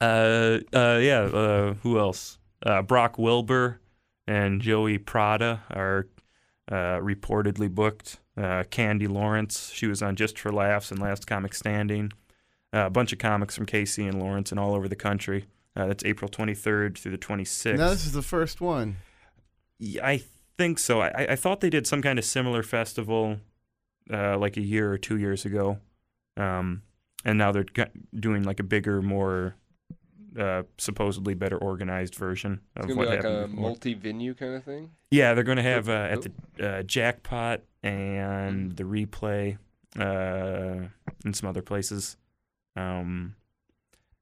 Uh, uh, yeah. Uh, who else? Uh, Brock Wilbur and Joey Prada are uh, reportedly booked. Uh, Candy Lawrence, she was on Just for Laughs and Last Comic Standing. Uh, a bunch of comics from KC and Lawrence and all over the country. Uh, that's April 23rd through the 26th. Now this is the first one. Yeah, I think so. I, I thought they did some kind of similar festival uh, like a year or two years ago. Um, and now they're doing like a bigger, more uh, supposedly better organized version of It's gonna what be like happened a before. multi-venue kind of thing. Yeah, they're going to have uh, at the uh, Jackpot and the Replay uh, and some other places. Um,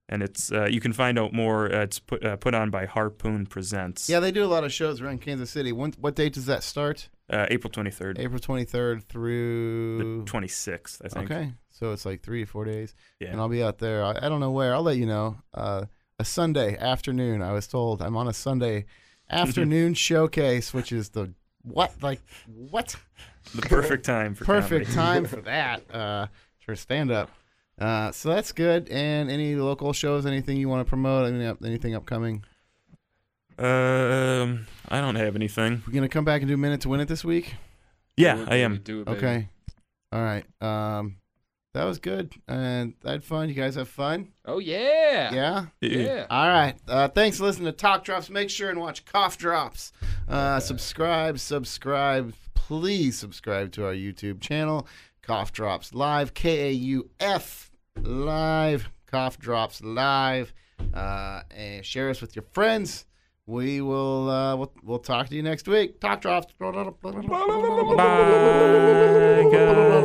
and it's uh, you can find out more. Uh, it's put uh, put on by Harpoon Presents. Yeah, they do a lot of shows around Kansas City. When, what date does that start? uh, April 23rd, April 23rd through. the 26th, I think. Okay, so it's like three or four days, Yeah. and I'll be out there. I, I don't know where. I'll let you know. Uh, a Sunday afternoon. I was told I'm on a Sunday afternoon showcase, which is the what like what the perfect time for perfect comedy. time for that uh, for stand up. Uh, so that's good. And any local shows, anything you want to promote, any, up- anything upcoming? Um, I don't have anything. We're gonna come back and do minute to win it this week. Yeah, Do it, I am. Do it, baby. Okay. All right. Um, that was good, and I had fun. You guys have fun? Oh yeah. Yeah. Yeah. All right. Uh, thanks for listening to Talk Drops. Make sure and watch Cough Drops. Uh, subscribe, subscribe. Please subscribe to our YouTube channel, Cough Drops Live, K A U F Live, Cough Drops Live. Uh, and share us with your friends. We will uh, we'll, we'll talk to you next week. Talk Drops. Bye, guys.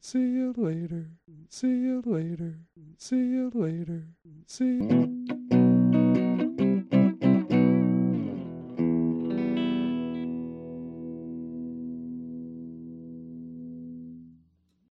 See you later. See you later. See you later. See. You.